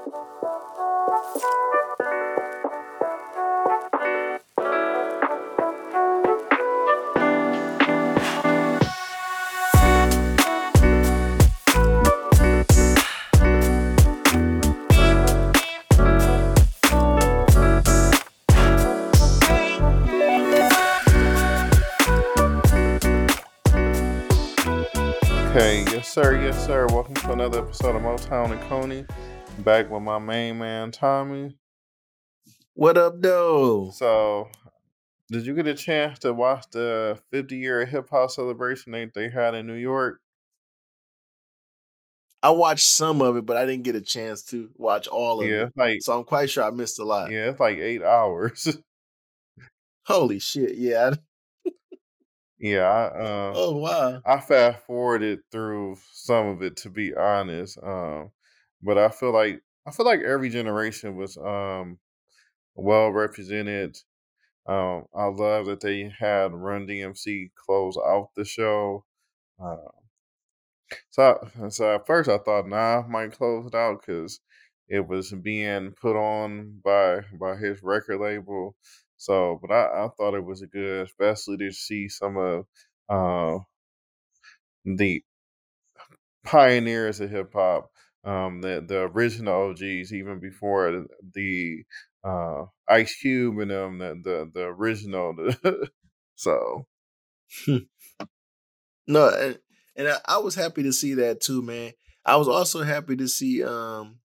Okay, yes sir, yes sir. Welcome to another episode of Motown and Coney. Back with my main man Tommy. What up, though? So, did you get a chance to watch the 50 year hip hop celebration that they had in New York? I watched some of it, but I didn't get a chance to watch all of Yeah, it. like So I'm quite sure I missed a lot. yeah, it's like eight hours. Holy shit. Yeah. Yeah, I uh, Oh, wow. I fast forwarded through some of it to be honest. Um, but I feel like I feel like every generation was um well represented. Um, I love that they had Run DMC close out the show. Uh, so, I- so at first I thought Nas might close it out because it was being put on by by his record label. So, but I, I thought it was good, especially to see some of uh, the pioneers of hip hop, um, the the original OGs, even before the, uh, Ice Cube and them, the the, the original. so No, and, and I, I was happy to see that too, man. I was also happy to see um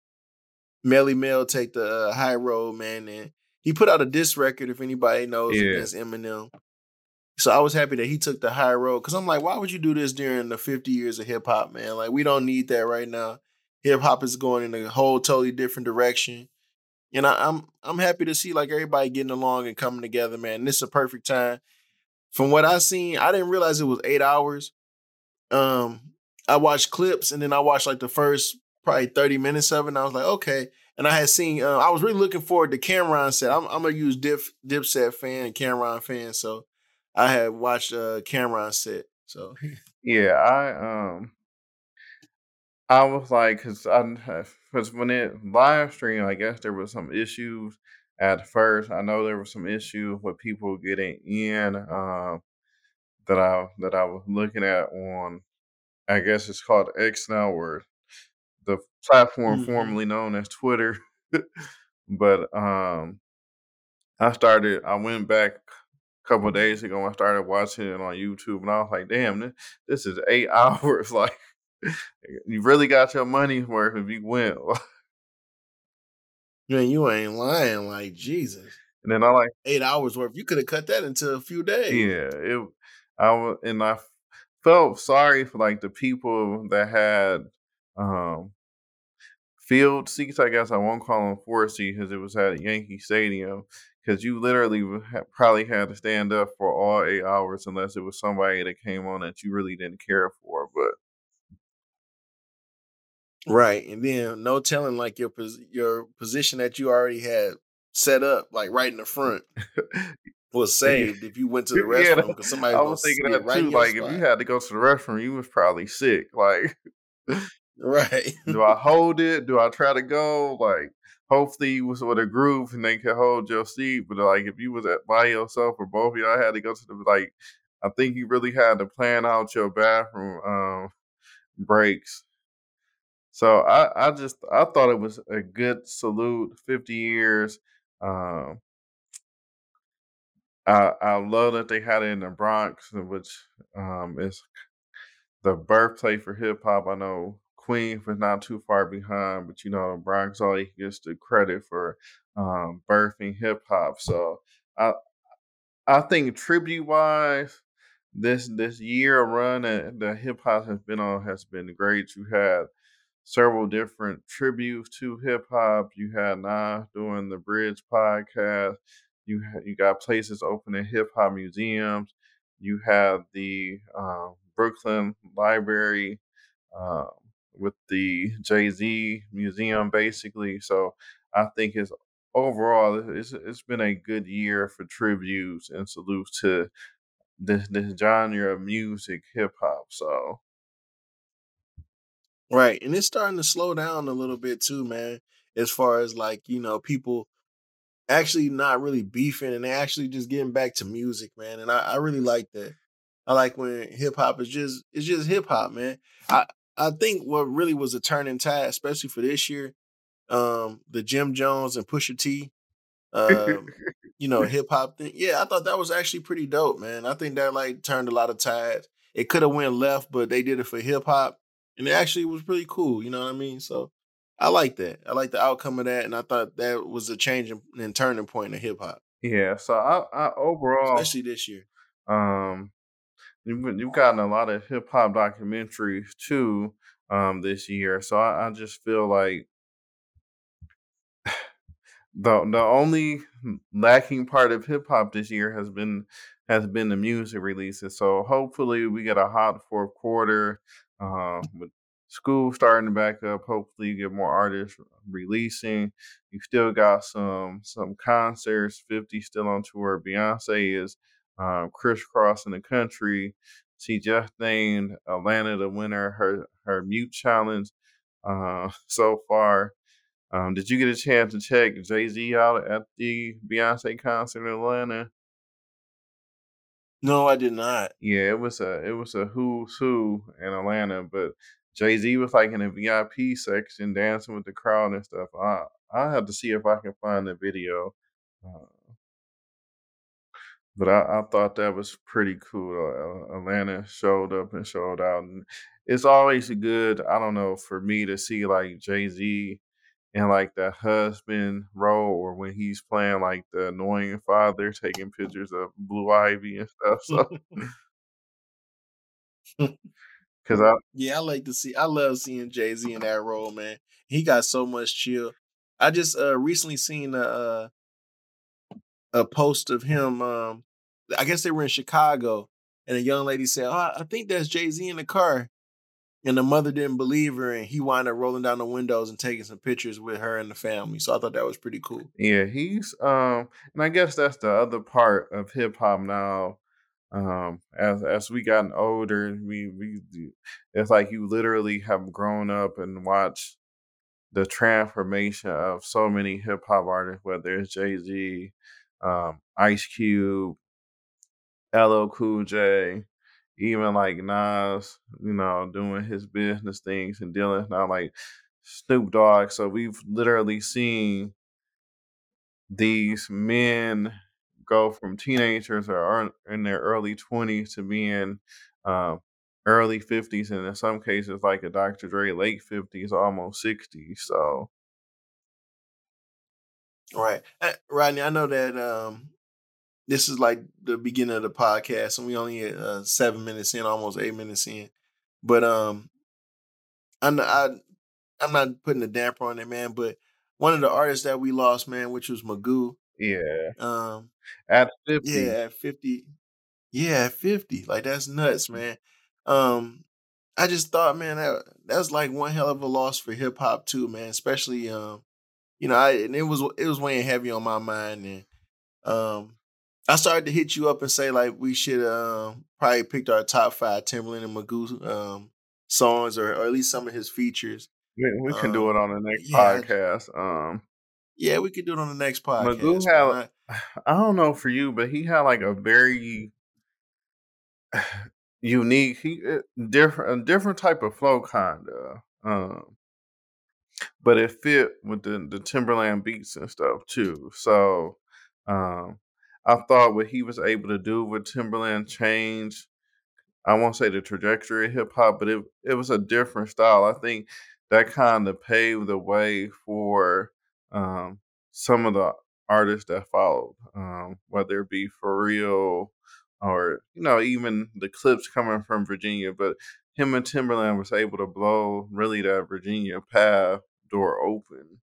Melle Mel take the uh, high road, man. And he put out a diss record, if anybody knows, Yeah. against Eminem. So I was happy that he took the high road because I'm like, why would you do this during the 50 years of hip hop, man? Like, we don't need that right now. Hip hop is going in a whole totally different direction. And I, I'm I'm happy to see like everybody getting along and coming together, man. This is a perfect time. From what I seen, I didn't realize it was eight hours. Um, I watched clips and then I watched like the first probably 30 minutes of it. And I was like, okay. And I had seen, uh, I was really looking forward to Cam'ron set. I'm, I'm gonna use Dip Dipset fan and Cam'ron fan, so I had watched uh Cam'ron set. So yeah, I um. I was like, cause I, cause when it live stream, I guess there was some issues at first. I know there was some issue with people getting in, um, that I that I was looking at on, I guess it's called X now, or the platform Mhm. formerly known as Twitter. but um, I started. I went back a couple of days ago. I started watching it on YouTube, and I was like, "Damn, this, this is eight hours. Like, you really got your money's worth if you went." man, you ain't lying, like Jesus. and then I like, Eight hours worth. You could have cut that into a few days. yeah, it. I and I felt sorry for like the people that had um field seats. I guess I won't call them four seats because it was at Yankee Stadium. Because you literally probably had to stand up for all eight hours unless it was somebody that came on that you really didn't care for. Right. And then no telling like your pos- your position that you already had set up, like right in the front, was saved if you went to the restroom because somebody I was thinking that right too. Like if you had to go to the restroom, you was probably sick. Like, Right. do I hold it? Do I try to go? Like, hopefully you was with a group and they could hold your seat. But like, if you was at by yourself or both of y'all had to go to the like, I think you really had to plan out your bathroom um, breaks. So I, I just I thought it was a good salute. Fifty years. Um, I I love that they had it in the Bronx, which um, is the birthplace for hip hop. I know Queens was not too far behind, but you know the Bronx always gets the credit for um, birthing hip hop. So I I think tribute wise, this this year run that the hip hop has been on has been great. You had several different tributes to hip hop. You had Nas doing the Bridge podcast. You ha- you got places opening hip hop museums. You have the uh, Brooklyn Library um, with the Jay Z Museum, basically. So I think it's overall it's it's been a good year for tributes and salutes to this this genre of music, hip hop. So Right. And it's starting to slow down a little bit too, man. As far as like, you know, people actually not really beefing and they actually just getting back to music, man. And I, I really like that. I like when hip hop is just it's just hip hop, man. I I think what really was a turning tide, especially for this year, um, the Jim Jones and Pusha T, um, you know, hip hop thing. Yeah, I thought that was actually pretty dope, man. I think that like turned a lot of tides. It could have went left, but they did it for hip hop, and it actually was pretty cool. You know what I mean? So I like that. I like the outcome of that, and I thought that was a change and turning point in hip hop. Yeah, so I, I overall, especially this year, um, you've you've gotten a lot of hip hop documentaries too, um, this year. So I, I just feel like the the only lacking part of hip hop this year has been has been the music releases. So hopefully we get a hot fourth quarter uh, with school starting to back up. Hopefully you get more artists releasing. You still got some some concerts. Fifty still on tour. Beyonce is um, crisscrossing the country. She just named Atlanta the winner her her mute challenge uh, so far. Um, did you get a chance to check Jay Z out at the Beyonce concert in Atlanta? No, I did not. Yeah, it was a it was a who's who in Atlanta, but Jay Z was like in the VIP section dancing with the crowd and stuff. I I have to see if I can find the video. Uh, but I, I thought that was pretty cool. Uh, Atlanta showed up and showed out, and it's always good. I don't know for me to see like Jay Z in like the husband role or when he's playing like the annoying father taking pictures of Blue Ivy and stuff. So Cause I Yeah, I like to see I love seeing Jay-Z in that role, man. He got so much chill. I just uh recently seen a uh, a post of him um I guess they were in Chicago and a young lady said, oh, I think that's Jay-Z in the car. And the mother didn't believe her, and he wound up rolling down the windows and taking some pictures with her and the family. So I thought that was pretty cool. Yeah, he's um, and I guess that's the other part of hip hop now. Um, as as we gotten older, we we it's like you literally have grown up and watched the transformation of so many hip hop artists, whether it's Jay Z, um, Ice Cube, LL Cool J, even like Nas, you know, doing his business things and dealing now like Snoop Dogg. So we've literally seen these men go from teenagers or in their early 20s to being uh, early 50s and in some cases like a Dr. Dre late 50s almost 60s so right uh, Rodney I know that um this is like the beginning of the podcast, and we only uh, seven minutes in, almost eight minutes in. But um, I'm not, I, I'm not putting a damper on it, man. But one of the artists that we lost, man, which was Magoo. Yeah. Um, at fifty. Yeah, at fifty. Yeah, at fifty. Like that's nuts, man. Um, I just thought, man, that that's like one hell of a loss for hip hop too, man. Especially, um, you know, I and it was it was weighing heavy on my mind, and um, I started to hit you up and say like we should um, probably picked our top five Timbaland and Magoo um, songs or, or at least some of his features. Yeah, we can um, do it on the next yeah, podcast. Um, yeah, we could do it on the next podcast. Magoo had, I don't know for you, but he had like a very unique, he eh, different, a different type of flow, kind of. Um, but it fit with the the Timbaland beats and stuff too. So, um, I thought what he was able to do with Timbaland changed. I won't say the trajectory of hip hop, but it it was a different style. I think that kind of paved the way for um, some of the artists that followed, um, whether it be Pharrell or you know even the Clipse coming from Virginia. But him and Timbaland was able to blow really that Virginia path door open.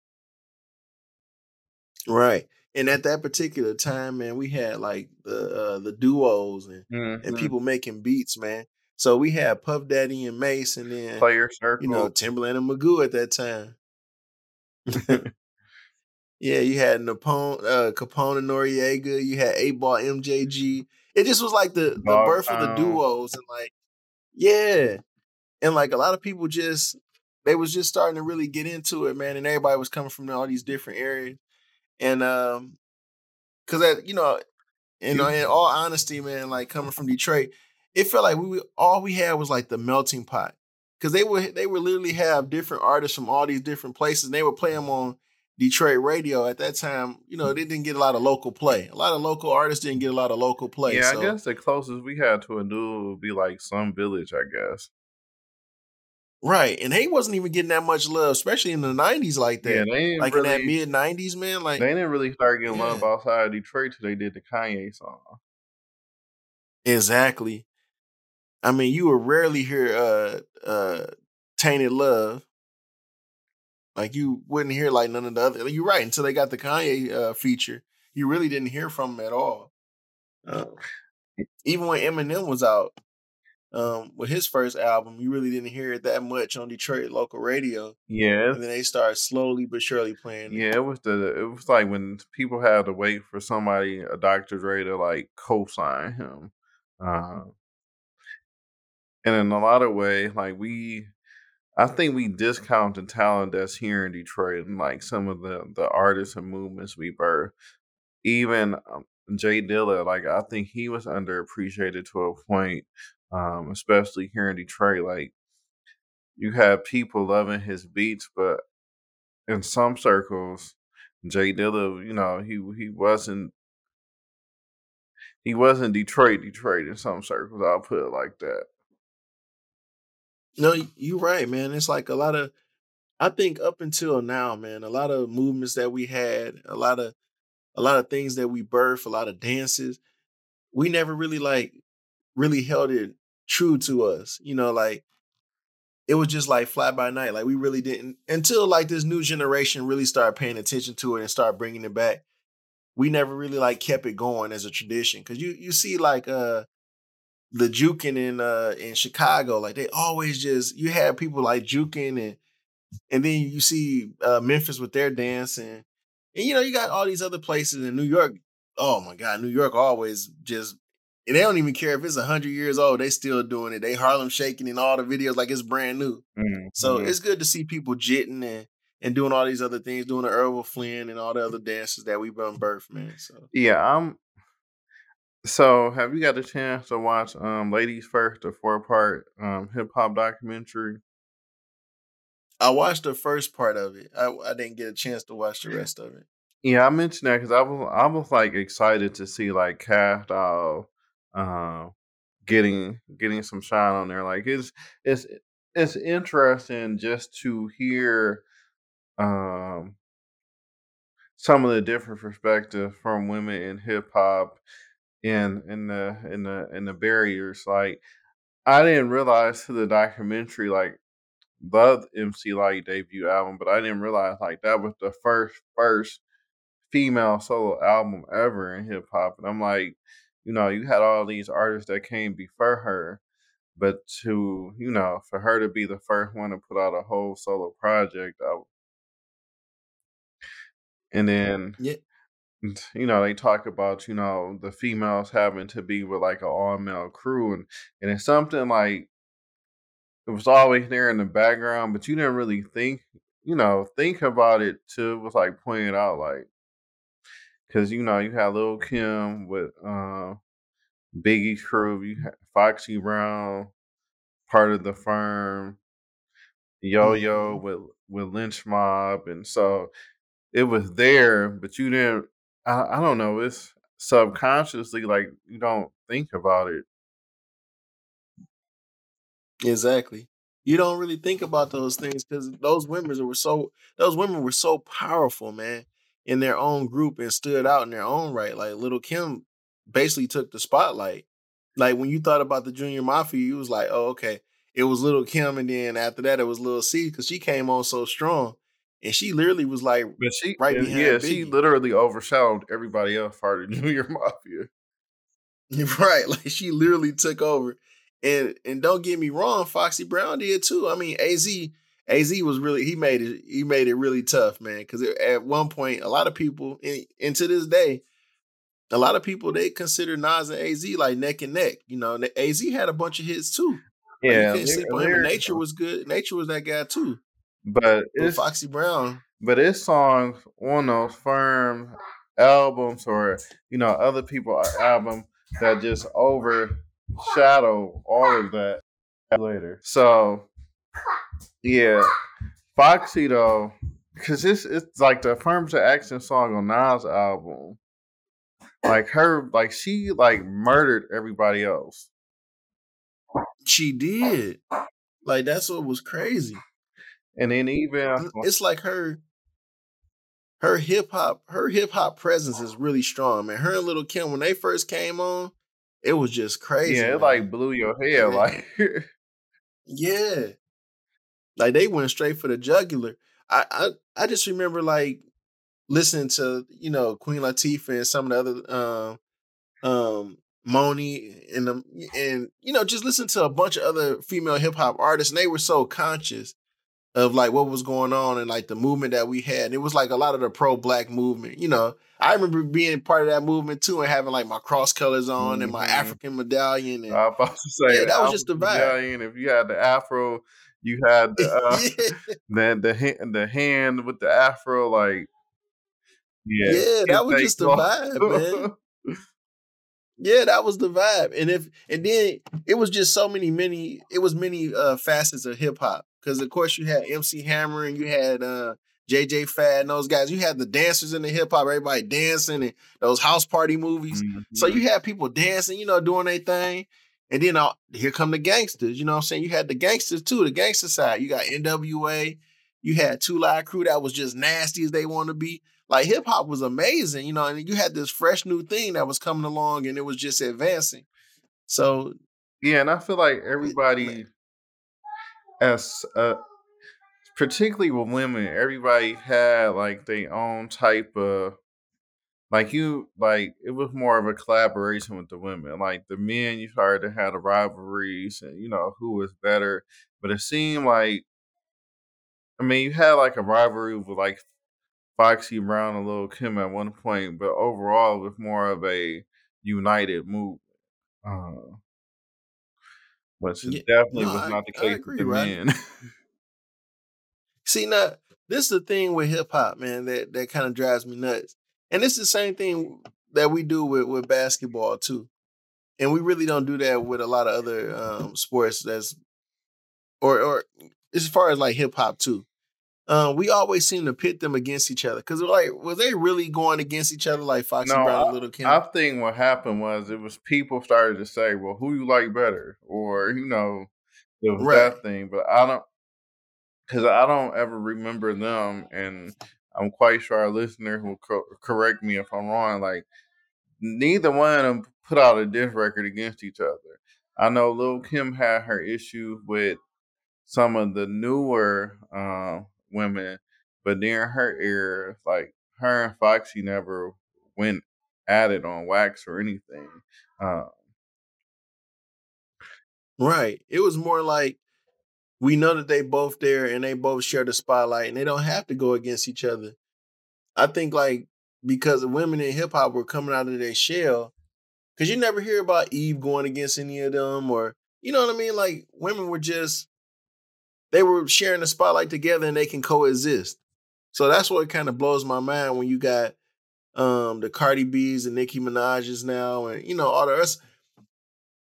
Right and at that particular time, man, we had like the uh, the duos and mm-hmm. and people making beats, man. So we had Puff Daddy and Mase, and then Player Circle, you know, Timbaland and Magoo at that time. yeah, you had Napone, uh, Capone and Noreaga. You had Eight Ball MJG. It just was like the the birth of the duos, and like, yeah, and like a lot of people just they was just starting to really get into it, man, and everybody was coming from all these different areas. And um, cause that, you know, you know, in all honesty, man, like coming from Detroit, it felt like we all we had was like the melting pot. Cause they would they would literally have different artists from all these different places. And they would play them on Detroit radio at that time. You know, they didn't get a lot of local play. A lot of local artists didn't get a lot of local play. Yeah, so. I guess the closest we had to a new would be like Slum Village, I guess. Right, and he wasn't even getting that much love, especially in the '90s, like Yeah, that. they ain't Like in that mid '90s, man. Like, they didn't really start getting love outside of Detroit till they did the Kanye song. exactly. I mean, you would rarely hear uh uh "Tainted Love." Like, you wouldn't hear like none of the other. You're right. Until they got the Kanye uh, feature, you really didn't hear from him at all. Uh, even when Eminem was out um, with his first album, you really didn't hear it that much on Detroit local radio. Yeah, And then they started slowly but surely playing yeah, it was the it was like when people had to wait for somebody, a Dr. Dre, to like co-sign him. Uh, and in a lot of ways, like we, I think we discount the talent that's here in Detroit and like some of the the artists and movements we birthed. Even um, J Dilla, like I think he was underappreciated to a point, um, especially here in Detroit. Like you have people loving his beats, but in some circles, J Dilla, you know, he he wasn't he wasn't Detroit Detroit in some circles. I'll put it like that. No, you're right, man. It's like a lot of I think up until now, man, a lot of movements that we had, a lot of a lot of things that we birthed, a lot of dances, we never really like really held it true to us. You know, like it was just like fly by night. Like we really didn't until like this new generation really started paying attention to it and start bringing it back. We never really like kept it going as a tradition because you you see like uh the juking in uh in Chicago, like they always just you had people like juking and and then you see uh Memphis with their dance and and you know you got all these other places in New York. Oh my God, New York always just and they don't even care if it's hundred years old. They still doing it. They Harlem shaking in all the videos like it's brand new. So hmm it's good to see people jitting and and doing all these other things, doing the Errol Flynn and all the other dances that we've done birth, man. So Yeah, I'm. So, have you got a chance to watch um Ladies First, the four part um hip hop documentary? I watched the first part of it. I, I didn't get a chance to watch the rest of it. Yeah, I mentioned that because I was I was like excited to see like Kash Doll, uh, getting getting some shine on there. Like it's it's it's interesting just to hear um some of the different perspective from women in hip hop and in the in the in the barriers. Like I didn't realize to the documentary like the MC Lyte debut album, but I didn't realize like that was the first first female solo album ever in hip hop. And I'm like, you know, you had all these artists that came before her, but to, you know, for her to be the first one to put out a whole solo project, I, and then, Yeah, you know, they talk about, you know, the females having to be with like an all male crew. And, and it's something like, it was always there in the background, but you didn't really think, you know, think about it till it was like pointed out, like, because, you know, you had Lil Kim with, uh, Biggie Crew, you had Foxy Brown, part of the firm, Yo Yo hmm with with Lench Mob, and so it was there, but you didn't. I, I don't know. It's subconsciously like you don't think about it. exactly. You don't really think about those things because those women were so those women were so powerful, man, in their own group and stood out in their own right. Like Little Kim basically took the spotlight. Like when you thought about the Junior Mafia, you was like, oh, okay, it was Little Kim, and then after that it was Little Cease because she came on so strong, and she literally was like But she, right and yeah, behind she Biggie. literally overshadowed everybody else part of Junior Mafia. Right, like she literally took over. And and don't get me wrong, Foxy Brown did too. I mean, AZ AZ was really he made it he made it really tough, man. Because at one point, a lot of people, and, and to this day, a lot of people they consider Nas and AZ like neck and neck. You know, AZ had a bunch of hits too. Like you Yeah, can't sleep on him. Nature was good. Nature was that guy too. But it's Foxy Brown, but it's songs on those firm albums or you know other people album that just overshadow all of that later. So yeah, Foxy though, because it's it's like the affirmative action song on Nas album. Like her, like she like murdered everybody else. she did. Like that's what was crazy. And then even It's like her her hip hop her hip hop presence is really strong, man. Her and Little Kim when they first came on, it was just crazy. yeah, it man. like blew your head. Yeah. Like Yeah. Like they went straight for the jugular. I I, I just remember like listening to, you know, Queen Latifah and some of the other um um Monie and the, and you know, just listen to a bunch of other female hip hop artists, and they were so conscious of like what was going on and like the movement that we had. And it was like a lot of the pro black movement. You know, I remember being part of that movement too and having like my cross colors on and my Mhm. African medallion and I was about to say, Yeah, that was just the vibe. Medallion, If you had the afro, you had the uh, the the hand, the hand with the afro, like yeah, Yeah, that was just the vibe, man. Yeah, that was the vibe. And if and then it was just so many, many, it was many uh facets of hip hop. Cause of course you had MC Hammer and you had uh JJ Fad and those guys. You had the dancers in the hip hop, everybody dancing and those house party movies. So Mhm. you had people dancing, you know, doing their thing. And then uh, here come the gangsters. You know what I'm saying? You had the gangsters too, the gangster side. You got NWA. You had Two Live Crew that was just nasty as they want to be. Like hip hop was amazing, you know, and you had this fresh new thing that was coming along and it was just advancing. So yeah, and I feel like everybody, as uh, particularly with women, everybody had like their own type of like you like it was more of a collaboration with the women. Like the men, you started to have the rivalries and you know who was better, but it seemed like I mean you had like a rivalry with like Foxy Brown and Lil Kim at one point, but overall it was more of a united movement. Uh, which Yeah, definitely no, was not the I case agree, with the Rodney. men. see now, this is the thing with hip hop, man, that that kind of drives me nuts. And it's the same thing that we do with, with basketball too. And we really don't do that with a lot of other um, sports that's or or as far as like hip hop too. Um, we always seem to pit them against each other. Cause like, were they really going against each other like Foxy No, Brown and Little Kim? I think what happened was it was people started to say, "Well, who you like better?" or you know, it was Right. that thing. But I don't, because I don't ever remember them, and I'm quite sure our listeners will co- correct me if I'm wrong. Like neither one of them put out a diss record against each other. I know Lil Kim had her issue with some of the newer uh, women, but during her era, like her and Foxy never went at it on wax or anything. Uh, Right. It was more like we know that they both there and they both share the spotlight and they don't have to go against each other. I think like because the women in hip hop were coming out of their shell, because you never hear about Eve going against any of them or you know what I mean? Like women were just they were sharing the spotlight together and they can coexist. So that's what kind of blows my mind when you got um the Cardi B's and Nicki Minaj's now and you know all the rest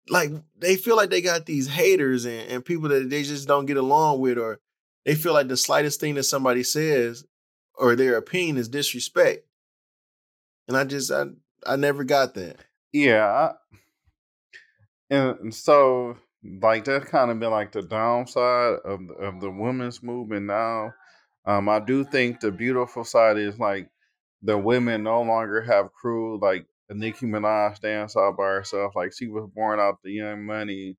like they feel like they got these haters and, and people that they just don't get along with or they feel like the slightest thing that somebody says or their opinion is disrespect and i just i i never got that yeah, I, and, so like that's kind of been like the downside of of the women's movement now. Um, I do think the beautiful side is like the women no longer have crew like Nicki Minaj stands out by herself. Like she was born out the Young Money,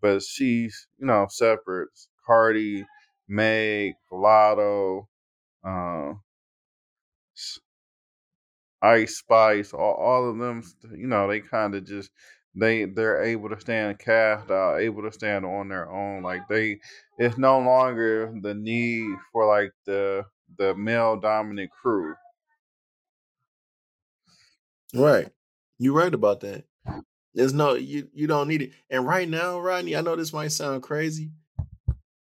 but she's you know separate. Cardi, Meg, Latto, uh, Ice Spice, all, all of them. You know they kind of just they they're able to stand cast out, able to stand on their own. Like they, it's no longer the need for like the the male dominant crew. Right you're right about that there's no you you don't need it and right now rodney i know this might sound crazy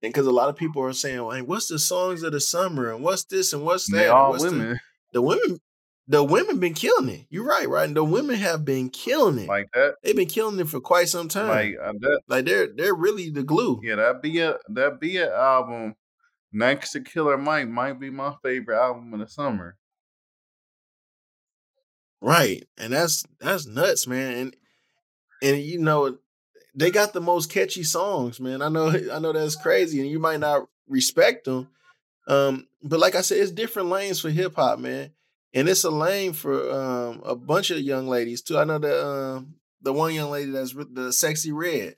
And because a lot of people are saying, like, what's the songs of the summer and what's this and what's that? they all what's the, women the women the women been killing it. You're right, right? And the women have been killing it. like that. They've been killing it for quite some time. Like Like, uh, that. they're they're really the glue. Yeah, that be a that be a album next to Killer Mike might be my favorite album in the summer. Right. And that's that's nuts, man. And and you know, they got the most catchy songs, man. I know I know that's crazy and you might not respect them. Um, but like I said, it's different lanes for hip hop, man. And it's a lane for um a bunch of young ladies too. I know that um the one young lady that's the Sexyy Red.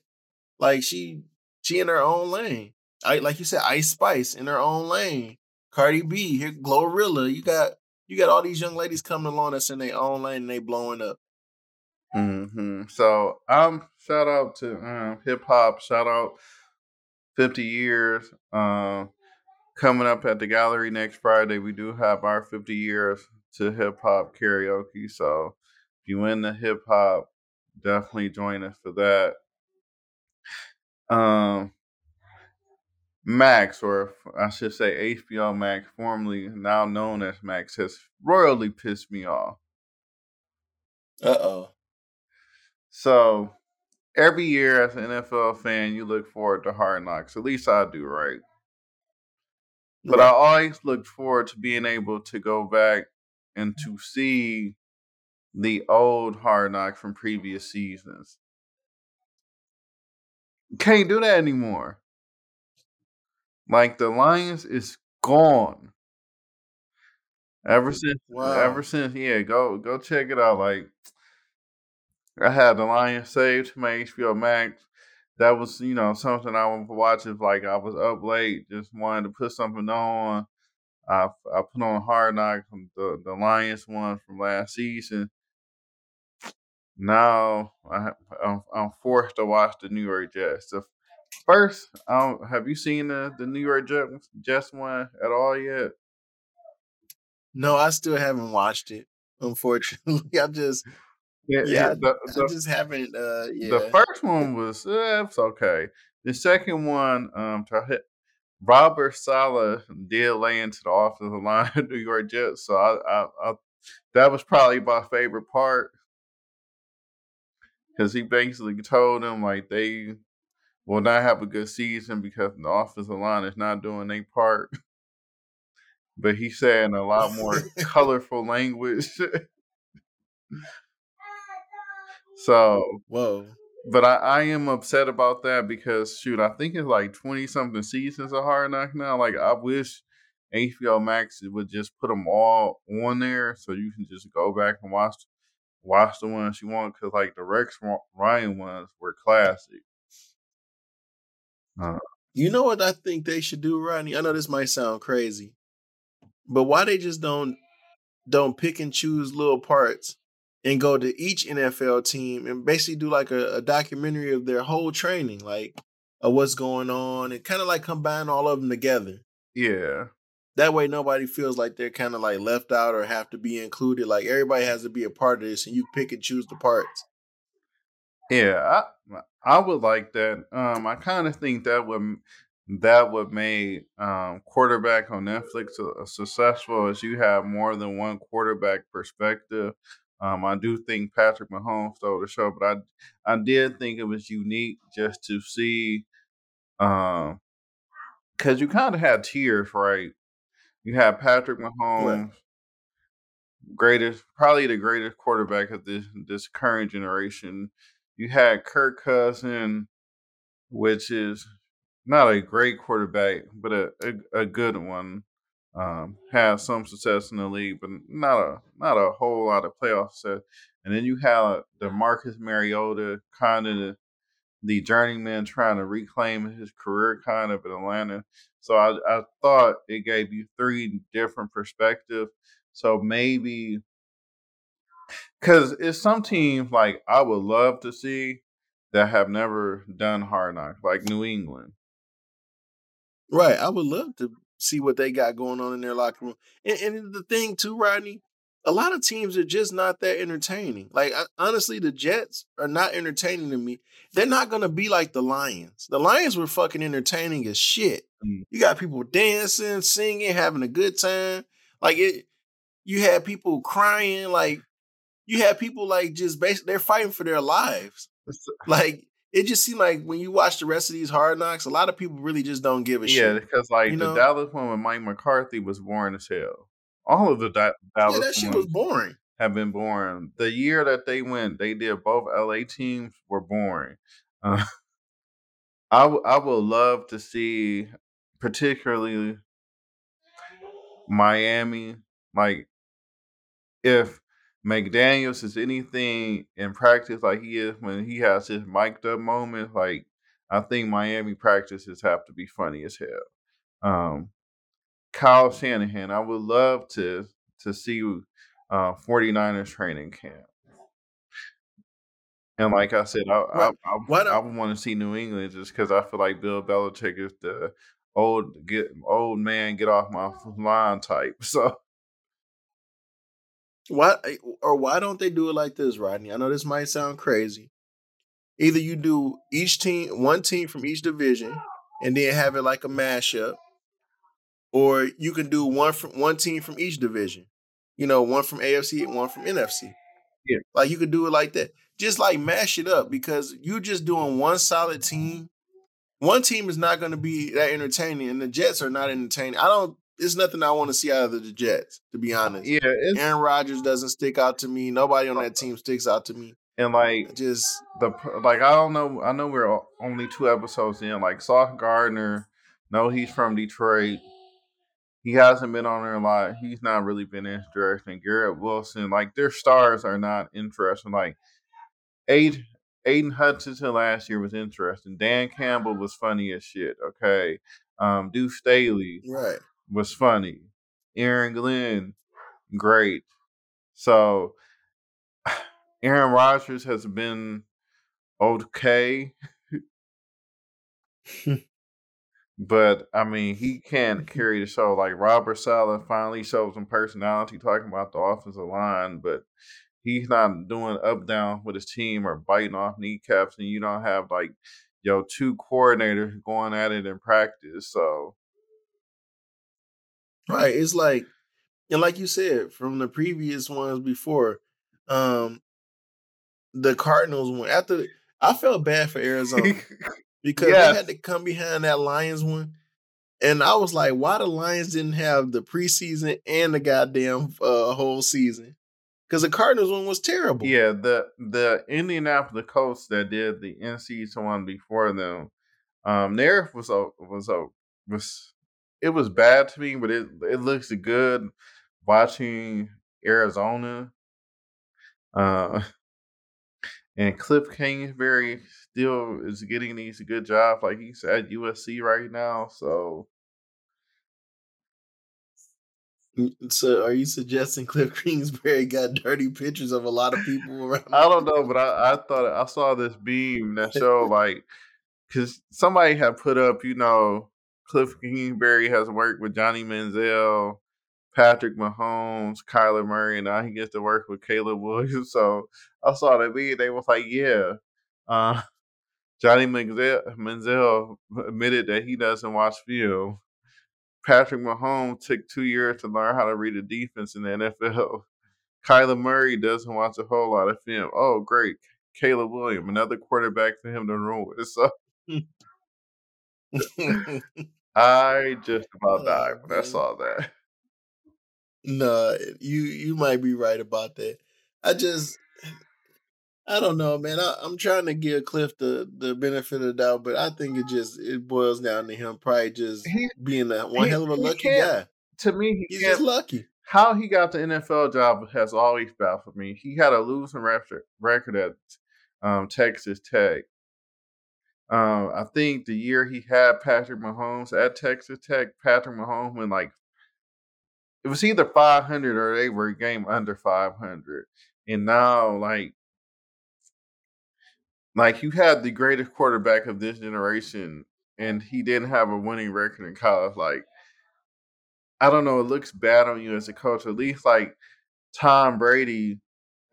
Like she she in her own lane. I like you said, Ice Spice in her own lane. Cardi B, here GloRilla. You got you got all these young ladies coming along that's in their own lane and they blowing up. Mm-hmm. So um, shout out to um, hip hop. Shout out fifty years. Um, coming up at the gallery next Friday, we do have our fifty years to hip hop karaoke. So if you into hip hop, definitely join us for that. Um, Max, or I should say HBO Max, formerly now known as Max, has royally pissed me off. Uh-oh. So every year as an NFL fan, you look forward to Hard Knocks. At least I do, right? But I always looked forward to being able to go back and to see the old Hard Knocks from previous seasons. Can't do that anymore. Like the Lions is gone. Ever since, Wow. ever since, yeah, go go check it out. Like I had the Lions saved to my HBO Max. That was, you know, something I wanted to watch. If like I was up late, just wanted to put something on. I I put on Hard Knocks, um, the the Lions one from last season. Now I I'm, I'm forced to watch the New York Jets. The first, don't, have you seen the the New York Jets Jets one at all yet? No, I still haven't watched it. Unfortunately, I just Yeah, yeah, the, I just haven't. Uh, yeah, The first one was eh, it's okay. The second one, um, to Robert Saleh did lay into the offensive line of New York Jets, so I, I, I that was probably my favorite part because he basically told them like they will not have a good season because the offensive line is not doing their part. But he said in a lot more colorful language. so Whoa. But I, I am upset about that because shoot, I think it's like twenty something seasons of Hard Knock now. Like I wish HBO Max would just put them all on there so you can just go back and watch watch the ones you want because like the Rex Ryan ones were classic. Uh, You know what I think they should do, Rodney? I know this might sound crazy, but why they just don't don't pick and choose little parts and go to each NFL team and basically do like a, a documentary of their whole training, like of what's going on, and kind of like combine all of them together. yeah, That way, nobody feels like they're kind of like left out or have to be included. Like everybody has to be a part of this, and you pick and choose the parts. Yeah, I I would like that. Um, I kind of think that would that would make um, quarterback on Netflix a, a successful as you have more than one quarterback perspective. Um, I do think Patrick Mahomes stole the show, but I I did think it was unique just to see, um, because you kind of had tiers, right? You had Patrick Mahomes, greatest, probably the greatest quarterback of this this current generation. You had Kirk Cousin, which is not a great quarterback, but a a, a good one. Um, had some success in the league, but not a not a whole lot of playoff success. And then you have the Marcus Mariota, kind of the, the journeyman trying to reclaim his career, kind of in Atlanta. So I, I thought it gave you three different perspectives. So maybe because it's some teams like I would love to see that have never done hard knocks, like New England. Right. I would love to see what they got going on in their locker room. And, and the thing too, Rodney, a lot of teams are just not that entertaining. Like honestly, the Jets are not entertaining to me. They're not gonna be like the Lions. The Lions were fucking entertaining as shit. Mm. You got people dancing, singing, having a good time. Like it, you had people crying. Like you had people like just basically they're fighting for their lives. Like it just seemed like when you watch the rest of these hard knocks, a lot of people really just don't give a yeah, shit. Yeah, because like the know? Dallas one with Mike McCarthy was boring as hell. All of the da- Dallas yeah, that shit was boring. Have been boring. The year that they went, they did both LA teams were boring. Uh, I w- I would love to see, particularly Miami, like if McDaniels is anything in practice like he is when he has his mic'd up moments, like I think Miami practices have to be funny as hell. Um, Kyle Shanahan, I would love to to see uh, 49ers training camp. And like I said, I I, I, I would want to see New England just because I feel like Bill Belichick is the old get old man get off my line type. So why eh, or why don't they do it like this, Rodney? I know this might sound crazy. Either you do each team, one team from each division, and then have it like a mashup, or you can do one from one team from each division. You know, one from AFC and one from NFC. Yeah, like you could do it like that. Just like mash it up because you're just doing one solid team. One team is not going to be that entertaining, and the Jets are not entertaining. I don't it's nothing I want to see out of the Jets, to be honest. Yeah, Aaron Rodgers doesn't stick out to me. Nobody on that team sticks out to me. And like just the like, I don't know. I know we're only two episodes in. Like Sauce Gardner, no, he's from Detroit. He hasn't been on there a lot. He's not really been interesting. Garrett Wilson, like their stars are not interesting. Like Aiden, Aidan Hutchinson last year was interesting. Dan Campbell was funny as shit. Okay, um, Deuce Staley, right? Was funny. Aaron Glenn, great. So Aaron Rodgers has been okay. but I mean, he can't carry the show. Like Robert Saleh finally showed some personality talking about the offensive line, but he's not doing up down with his team or biting off kneecaps, and you don't have like yo two coordinators going at it in practice. So Right. It's like, and like you said from the previous ones before, um, the Cardinals one after I felt bad for Arizona because yes. they had to come behind that Lions one. And I was like, why the Lions didn't have the preseason and the goddamn uh, whole season? Because the Cardinals one was terrible. Yeah, the the Indianapolis Colts that did the NC one before them, um, theirs was a was a was it was bad to me, but it it looks good watching Arizona. Uh, and Cliff Kingsbury still is getting these good jobs, like he's at USC right now. So, so are you suggesting Cliff Kingsbury got dirty pictures of a lot of people around? I don't know, but I, I thought I saw this beam that showed like because somebody had put up, you know, Cliff Kingsbury has worked with Johnny Manziel, Patrick Mahomes, Kyler Murray, and now he gets to work with Caleb Williams. So I saw that video. They was like, yeah. Uh, Johnny Manziel, admitted that he doesn't watch film. Patrick Mahomes took two years to learn how to read a defense in the NFL. Kyler Murray doesn't watch a whole lot of film. Oh, great. Caleb Williams, another quarterback for him to run with. So I just about died oh, when I saw that. No, you you might be right about that. I just I don't know, man. I, am trying to give Cliff the, the benefit of the doubt, but I think it just it boils down to him probably just he, being a one he, hell of a lucky guy. To me, he he's just lucky. How he got the NFL job has always baffled me. He had a losing record at um, Texas Tech. Um, I think the year he had Patrick Mahomes at Texas Tech, Patrick Mahomes went like it was either 500 or they were a game under 500. And now, like, like you had the greatest quarterback of this generation, and he didn't have a winning record in college. Like, I don't know, it looks bad on you as a coach. At least, like, Tom Brady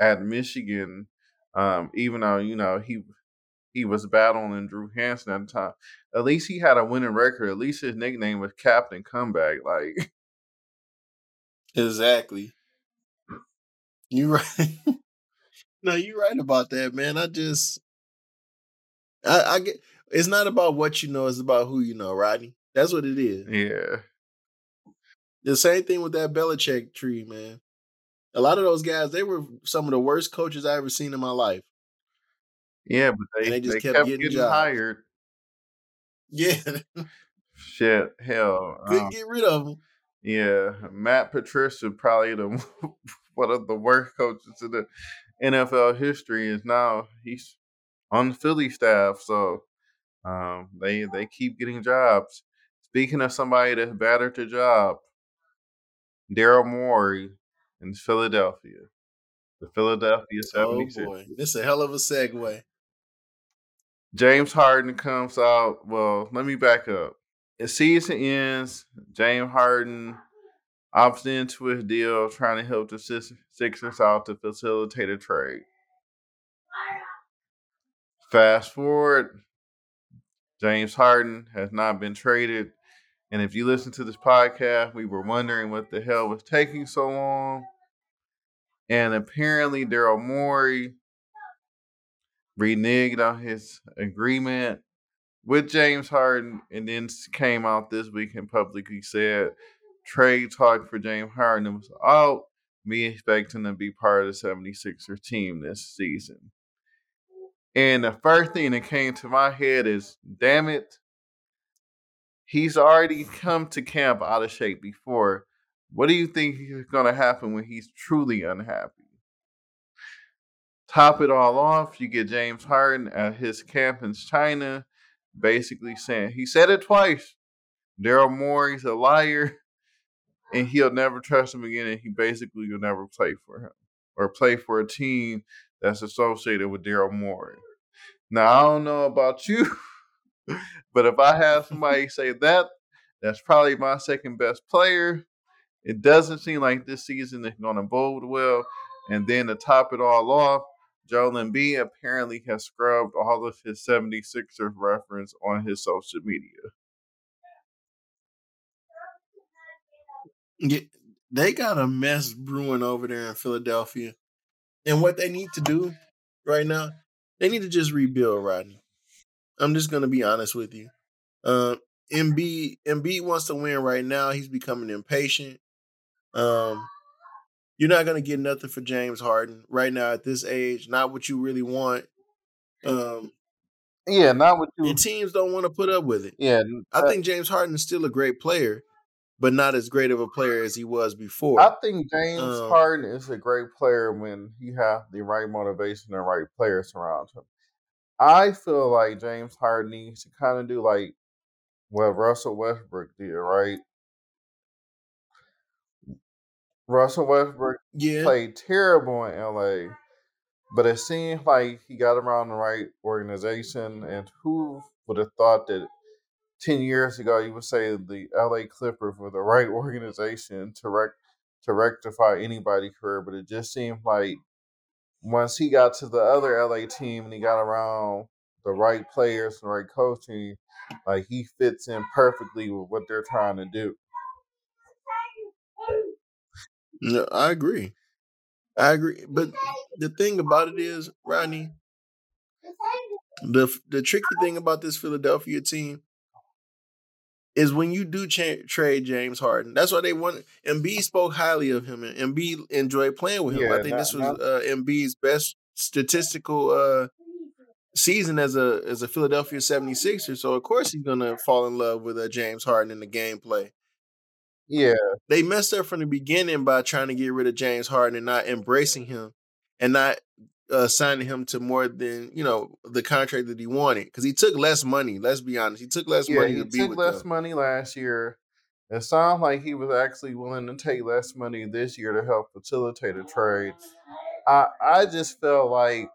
at Michigan, um, even though you know he he was battling Drew Henson at the time. At least he had a winning record. At least his nickname was Captain Comeback. Like exactly. You right. no, you're right about that, man. I just I, I get it's not about what you know, it's about who you know, Rodney. That's what it is. Yeah. The same thing with that Belichick tree, man. A lot of those guys, they were some of the worst coaches I ever seen in my life. Yeah, but they, they just they kept, kept, getting, getting hired. Yeah. Shit, hell. Couldn't um, get rid of them. Yeah, Matt Patricia, probably the one of the worst coaches in the NFL history, is now he's on the Philly staff. So um, they they keep getting jobs. Speaking of somebody that's better to job, Daryl Morey in Philadelphia. The Philadelphia 76ers. Oh boy, this is a hell of a segue. James Harden comes out. Well, let me back up. The season ends. James Harden opts into his deal, trying to help the Sixers out to facilitate a trade. Fast forward, James Harden has not been traded. And if you listen to this podcast, we were wondering what the hell was taking so long. And apparently, Daryl Morey reneged on his agreement with James Harden and then came out this week and publicly said trade talk for James Harden was out. Me expecting to be part of the 76ers team this season. And the first thing that came to my head is, damn it, he's already come to camp out of shape before. What do you think is going to happen when he's truly unhappy? Top it all off, you get James Harden at his camp in China, basically saying he said it twice. Daryl Morey's a liar, and he'll never trust him again, and he basically will never play for him or play for a team that's associated with Daryl Morey. Now I don't know about you, but if I have somebody say that, that's probably my second best player. It doesn't seem like this season is going to bode well. And then to top it all off, Joel Embiid apparently has scrubbed all of his 76ers reference on his social media. Yeah, they got a mess brewing over there in Philadelphia. And what they need to do right now, they need to just rebuild, Rodney. I'm just gonna be honest with you. Uh, Embiid, Embiid wants to win right now. He's becoming impatient. Um, you're not gonna get nothing for James Harden right now at this age. Not what you really want. Um, yeah, not what you. And teams don't want to put up with it. Yeah, I think James Harden is still a great player, but not as great of a player as he was before. I think James um, Harden is a great player when he has the right motivation and right players around him. I feel like James Harden needs to kind of do like what Russell Westbrook did, right? Russell Westbrook yeah. played terrible in LA, but it seems like he got around the right organization. And who would have thought that 10 years ago you would say the LA Clippers were the right organization to rec- to rectify anybody's career, but it just seemed like once he got to the other LA team and he got around the right players and the right coaching, like he fits in perfectly with what they're trying to do. No, I agree. I agree. But the thing about it is, Rodney, the the tricky thing about this Philadelphia team is when you do cha- trade James Harden. That's why they want. Embiid spoke highly of him, and Embiid enjoyed playing with him. Yeah, I think not, this was not, uh, Embiid's best statistical uh, season as a as a Philadelphia 76er. So of course he's gonna fall in love with uh, James Harden in the gameplay. Yeah. They messed up from the beginning by trying to get rid of James Harden and not embracing him and not uh, signing him to more than, you know, the contract that he wanted. Because he took less money, let's be honest. He took less yeah, money he took less them. money last year. It sounds like he was actually willing to take less money this year to help facilitate a trade. I I just felt like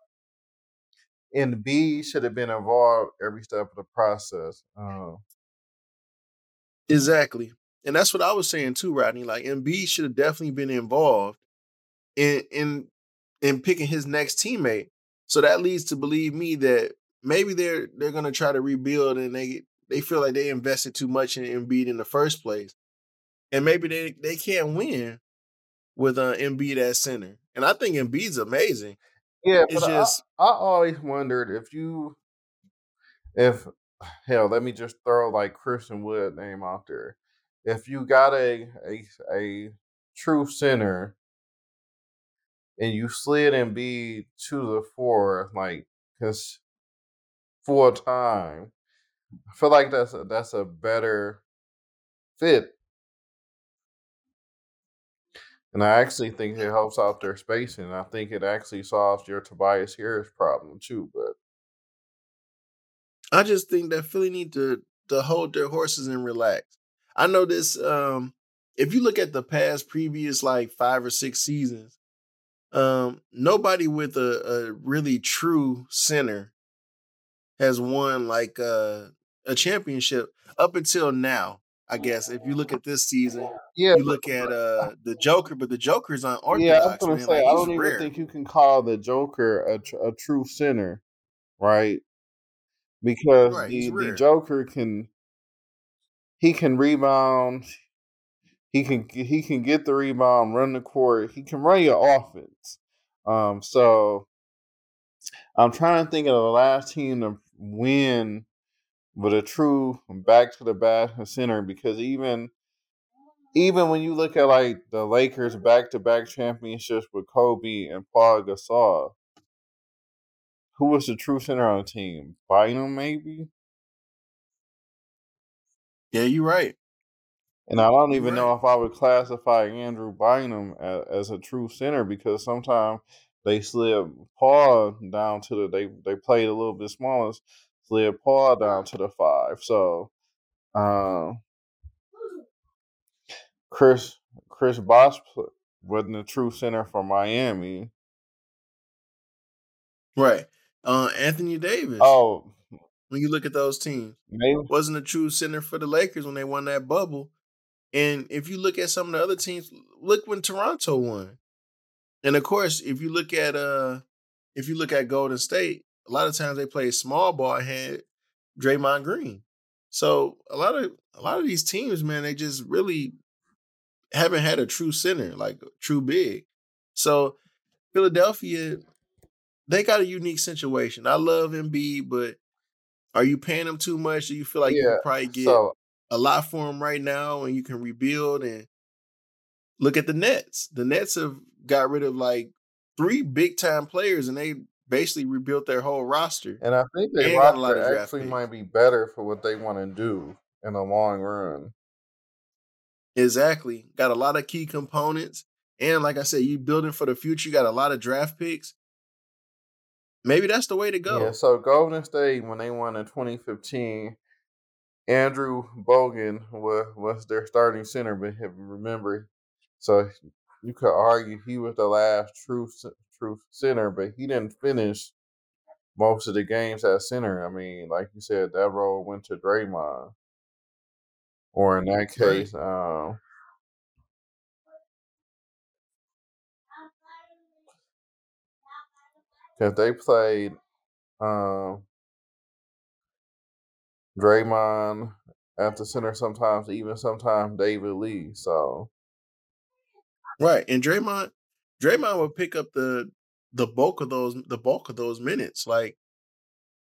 Embiid should have been involved every step of the process. Uh, exactly. And that's what I was saying too, Rodney. Like Embiid should have definitely been involved in in in picking his next teammate. So that leads to believe me that maybe they're they're gonna try to rebuild and they they feel like they invested too much in Embiid in the first place. And maybe they they can't win with uh Embiid at center. And I think Embiid's amazing. Yeah, It's just I, I always wondered if you, if hell, let me just throw like Christian Wood name out there. If you got a a a true center and you slid Embiid to the four, like because full time, I feel like that's a, that's a better fit. And I actually think it helps out their spacing. I think it actually solves your Tobias Harris problem too. But I just think that Philly need to to hold their horses and relax. I know this um if you look at the past previous like 5 or 6 seasons, um nobody with a, a really true center has won like uh, a championship up until now. I guess if you look at this season, yeah, you look at uh the Joker, but the Joker's on yeah, I was gonna man. say Like I don't even rare. think you can call the Joker a, tr- a true center, right? Because Right, the the. Joker can he can rebound, he can he can get the rebound, run the court, he can run your offense. Um, so I'm trying to think of the last team to win with a true back to the back center because even even when you look at like the Lakers back to back championships with Kobe and Paul Gasol, who was the true center on the team? Bynum maybe? Yeah, you're right. And I don't even know if I would classify Andrew Bynum as, as a true center because sometimes they slid Paul down to the they they played a little bit smaller, slid Paul down to the five. So um, Chris Chris Bosh wasn't a true center for Miami. Right. Uh Anthony Davis, Oh, when you look at those teams, wasn't a true center for the Lakers when they won that bubble. And if you look at some of the other teams, look when Toronto won. And of course, if you look at uh if you look at Golden State, a lot of times they play small ball and had Draymond Green. So a lot of a lot of these teams, man, they just really haven't had a true center, like true big. So Philadelphia, they got a unique situation. I love Embiid, but are you paying them too much? Do you feel like you yeah. could probably get So a lot for them right now and you can rebuild and look at the Nets. The Nets have got rid of like three big time players and they basically rebuilt their whole roster and I think their and got a lot roster actually picks. might be better for what they want to do in the long run. Exactly. Got a lot of key components. And like I said, you building for the future, you got a lot of draft picks. Maybe that's the way to go. Yeah, so Golden State when they won in 2015, Andrew Bogut was was their starting center, but if you remember, so you could argue he was the last true true center, but he didn't finish most of the games at center. I mean, like you said, that role went to Draymond, or in that case, um, because they played um, Draymond at the center sometimes, even sometimes David Lee. So Right. And Draymond, Draymond would pick up the the bulk of those the bulk of those minutes. Like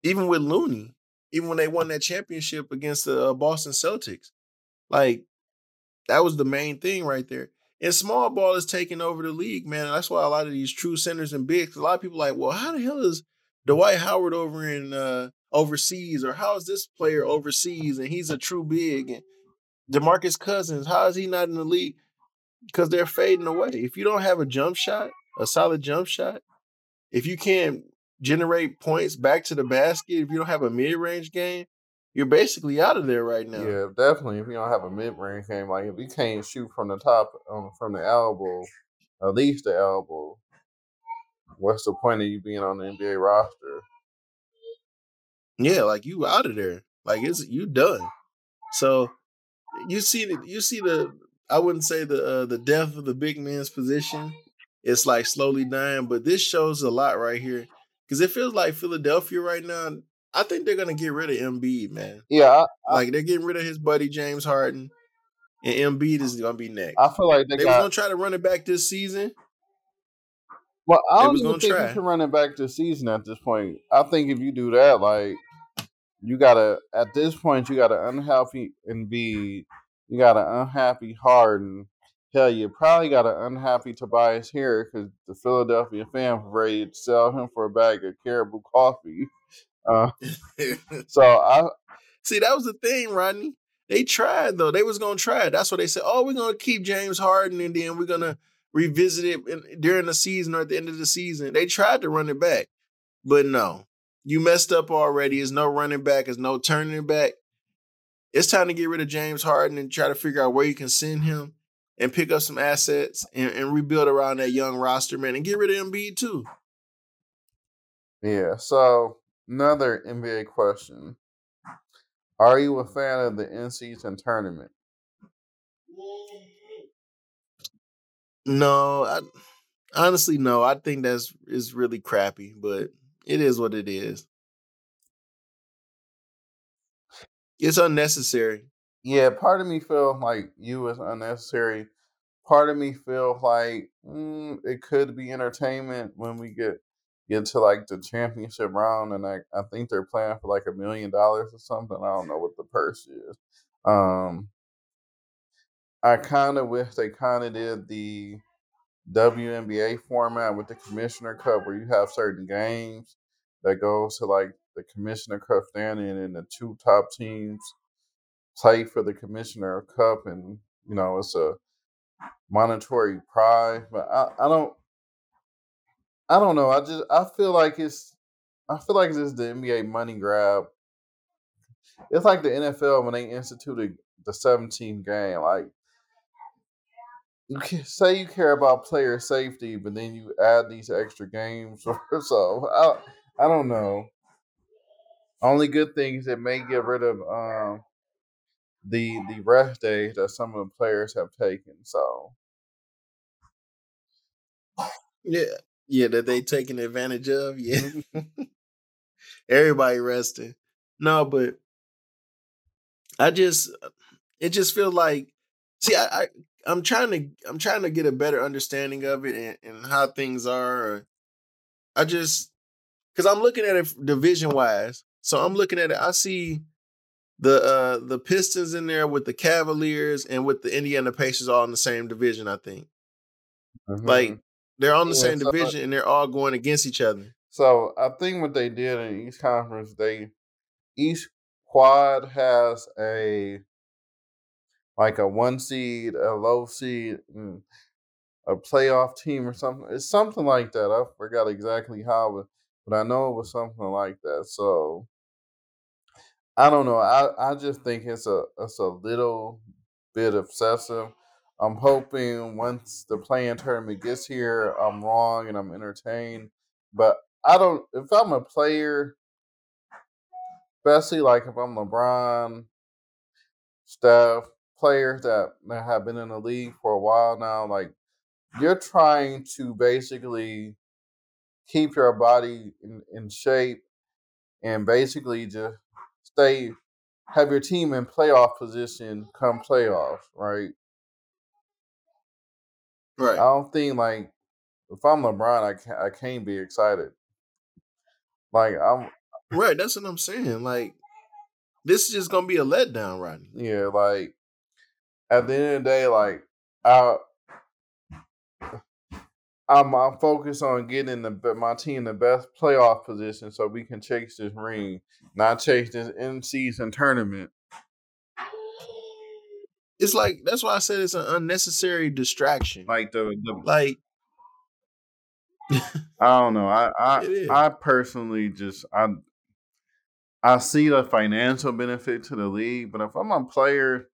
even with Looney, even when they won that championship against the uh, Boston Celtics, like that was the main thing right there. And small ball is taking over the league, man. And that's why a lot of these true centers and bigs, a lot of people like, well, how the hell is Dwight Howard over in uh overseas, or how is this player overseas and he's a true big and Demarcus Cousins, how is he not in the league? Because they're fading away. If you don't have a jump shot, a solid jump shot, if you can't generate points back to the basket, if you don't have a mid-range game, you're basically out of there right now. yeah, definitely. If you don't have a mid range game, like if you can't shoot from the top, um, from the elbow, at least the elbow, what's the point of you being on the NBA roster? Yeah, like you out of there. Like it's you done. So you see the you see the I wouldn't say the uh, the death of the big man's position, it's like slowly dying. But this shows a lot right here because it feels like Philadelphia right now. I think they're gonna get rid of Embiid, man. Yeah, I, Like they're getting rid of his buddy James Harden, and Embiid is gonna be next. I feel like they, They was gonna try to run it back this season. well, I don't even think try. you can run it back this season at this point. I think if you do that, like you gotta at this point, you got an unhappy Embiid, you got an unhappy Harden. Hell, you probably got an unhappy Tobias here because the Philadelphia fans were ready to sell him for a bag of Caribou coffee. Uh, so I See, that was the thing, Rodney. They tried though. They was gonna try it. That's what they said. Oh, we're gonna keep James Harden, and then we're gonna revisit it in, during the season or at the end of the season. They tried to run it back, but no, you messed up already. There's no running back. There's no turning back. It's time to get rid of James Harden and try to figure out where you can send him and pick up some assets and, and rebuild around that young roster, man, and get rid of Embiid too. yeah. So another NBA question: Are you a fan of the in-season tournament? No, I honestly no. I think that's is really crappy, but it is what it is. It's unnecessary. Yeah, part of me feel like you is unnecessary. Part of me feel like mm, it could be entertainment when we get get to like the championship round, and I I think they're playing for like a million dollars or something. I don't know what the purse is. Um, I kind of wish they kind of did the WNBA format with the Commissioner Cup, where you have certain games that goes to like the Commissioner Cup standing, and the two top teams play for the Commissioner Cup, and you know it's a monetary prize. But I, I don't, I don't know. I just I feel like it's, I feel like this is the NBA money grab. It's like the NFL when they instituted the 17 game. Like you can say you care about player safety, but then you add these extra games or so. I I don't know. Only good thing is it may get rid of um the the rest days that some of the players have taken. So Yeah, yeah, that they taking advantage of. Yeah, everybody resting. No, but I just it just feels like see I, I I'm trying to I'm trying to get a better understanding of it and, and how things are. I just because I'm looking at it division wise. So I'm looking at it. I see the uh the Pistons in there with the Cavaliers and with the Indiana Pacers all in the same division. I think like mhm. They're on the Yeah, same so- uh division and they're all going against each other. so I think what they did in each conference, they each quad has a like a one seed, a low seed, a playoff team or something. It's something like that. I forgot exactly how, but, but I know it was something like that. So I don't know. I, I just think it's a it's a little bit obsessive. I'm hoping once the playing tournament gets here, I'm wrong and I'm entertained. But I don't. If I'm a player, especially like if I'm LeBron, Steph, players that, that have been in the league for a while now, like you're trying to basically keep your body in, in shape and basically just stay have your team in playoff position come playoffs, right? I don't think like if I'm LeBron, I can't I can't be excited. Like I'm Right. That's what I'm saying. Like this is just gonna be a letdown, Rodney. yeah, like at the end of the day, like I I'm I'm focused on getting the my team the best playoff position so we can chase this ring, not chase this in season tournament. It's like that's why I said it's an unnecessary distraction. Like the, the Like I don't know. I I, I personally just I I see the financial benefit to the league, but if I'm a player,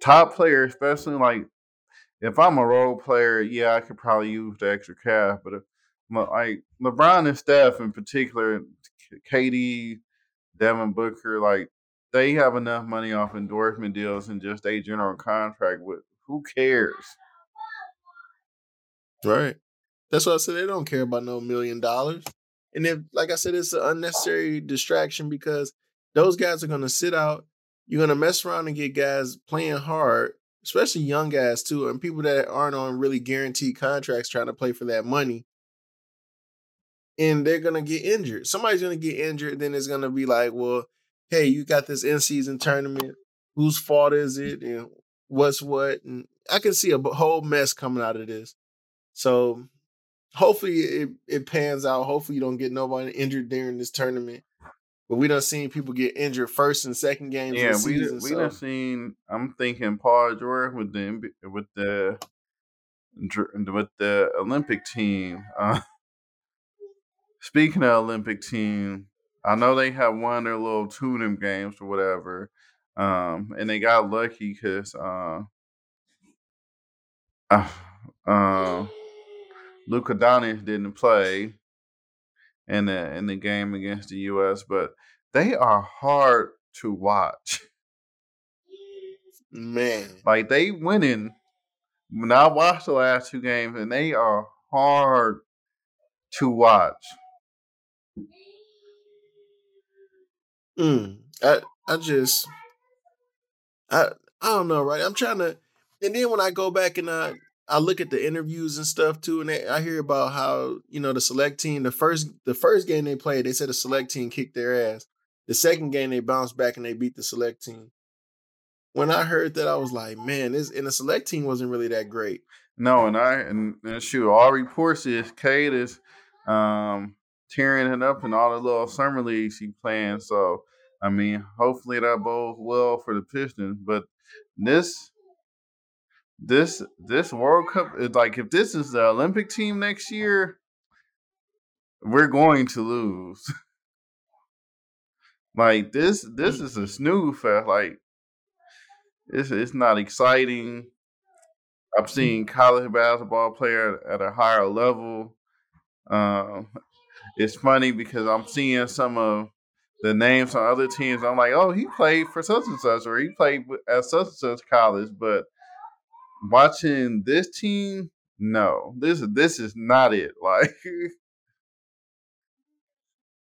top player, especially like if I'm a role player, yeah, I could probably use the extra cash. But if like LeBron and Steph in particular, KD, Devin Booker, like they have enough money off endorsement deals and just a general contract with who cares? Right. That's why I said they don't care about no million dollars. And if, like I said, it's an unnecessary distraction because those guys are going to sit out. You're going to mess around and get guys playing hard, especially young guys too, and people that aren't on really guaranteed contracts trying to play for that money. And they're going to get injured. Somebody's going to get injured. Then it's going to be like, well, hey, you got this in season tournament. Whose fault is it? And what's what? And I can see a whole mess coming out of this. So hopefully it, it pans out. Hopefully you don't get nobody injured during this tournament. But we done seen people get injured first and second games. Yeah, we season, we so. done seen. I'm thinking Paul George with the with the with the Olympic team. Uh, speaking of Olympic team, I know they have won their little tuning games or whatever, um, and they got lucky because uh, uh, uh, Luka Doncic didn't play in the in the game against the U.S., but they are hard to watch. Man, like they winning. When I watched the last two games, and they are hard to watch. Mm, I I just I I don't know, right? I'm trying to, and then when I go back and I I look at the interviews and stuff too, and they, I hear about how you know the select team. The first the first game they played, they said the select team kicked their ass. The second game they bounced back and they beat the select team. When I heard that, I was like, man, this and the select team wasn't really that great. No, and I and, and shoot, all reports is Cade is um, tearing it up in all the little summer leagues he playing. So I mean, hopefully that bodes well for the Pistons. But this this this World Cup is like if this is the Olympic team next year, we're going to lose. like this this is a snooze fest. Like it's it's not exciting. I've mm. seen college basketball player at a higher level. Um, it's funny because I'm seeing some of the names on other teams. I'm like, oh, he played for such and such, or he played at such and such college, but watching this team, no, this this is not it. Like,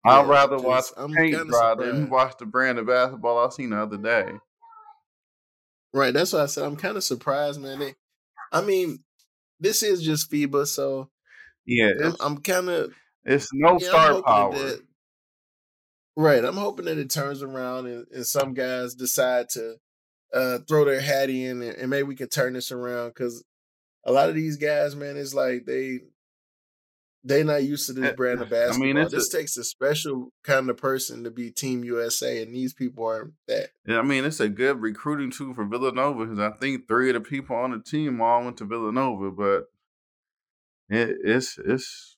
yeah, I'd rather watch I'm paint dry than watch the brand of basketball I seen the other day. Right, that's what I said. I'm kind of surprised, man. I mean, this is just FIBA, so yeah, I'm, I'm kind of. It's no yeah, star power. That, right, I'm hoping that it turns around and, and some guys decide to uh, throw their hat in and, and maybe we can turn this around because a lot of these guys, man, it's like they they not used to this eh, brand of basketball. I mean, this a, takes a special kind of person to be Team USA, and these people aren't that. Yeah, I mean, it's a good recruiting tool for Villanova because I think three of the people on the team all went to Villanova, but it, it's it's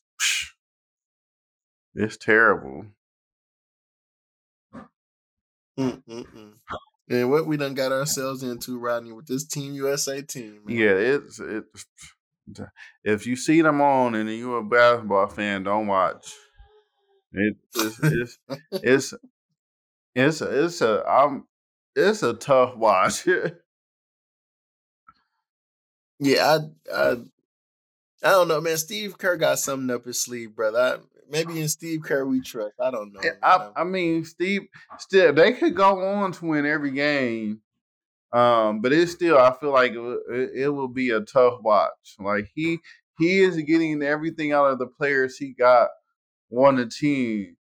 it's terrible. Mm-mm-mm. And what we done got ourselves into, Rodney, with this Team USA team. Man. Yeah, it's it's. If you see them on and you're a basketball fan, don't watch. It, it's it's it's it's a, it's a I'm it's a tough watch. yeah, I I I don't know, man. Steve Kerr got something up his sleeve, brother. Maybe in Steve Kerr we trust. I don't know. I, I, mean, Steve still they could go on to win every game, um, but it's still I feel like it, it will be a tough watch. Like he he is getting everything out of the players he got on the team,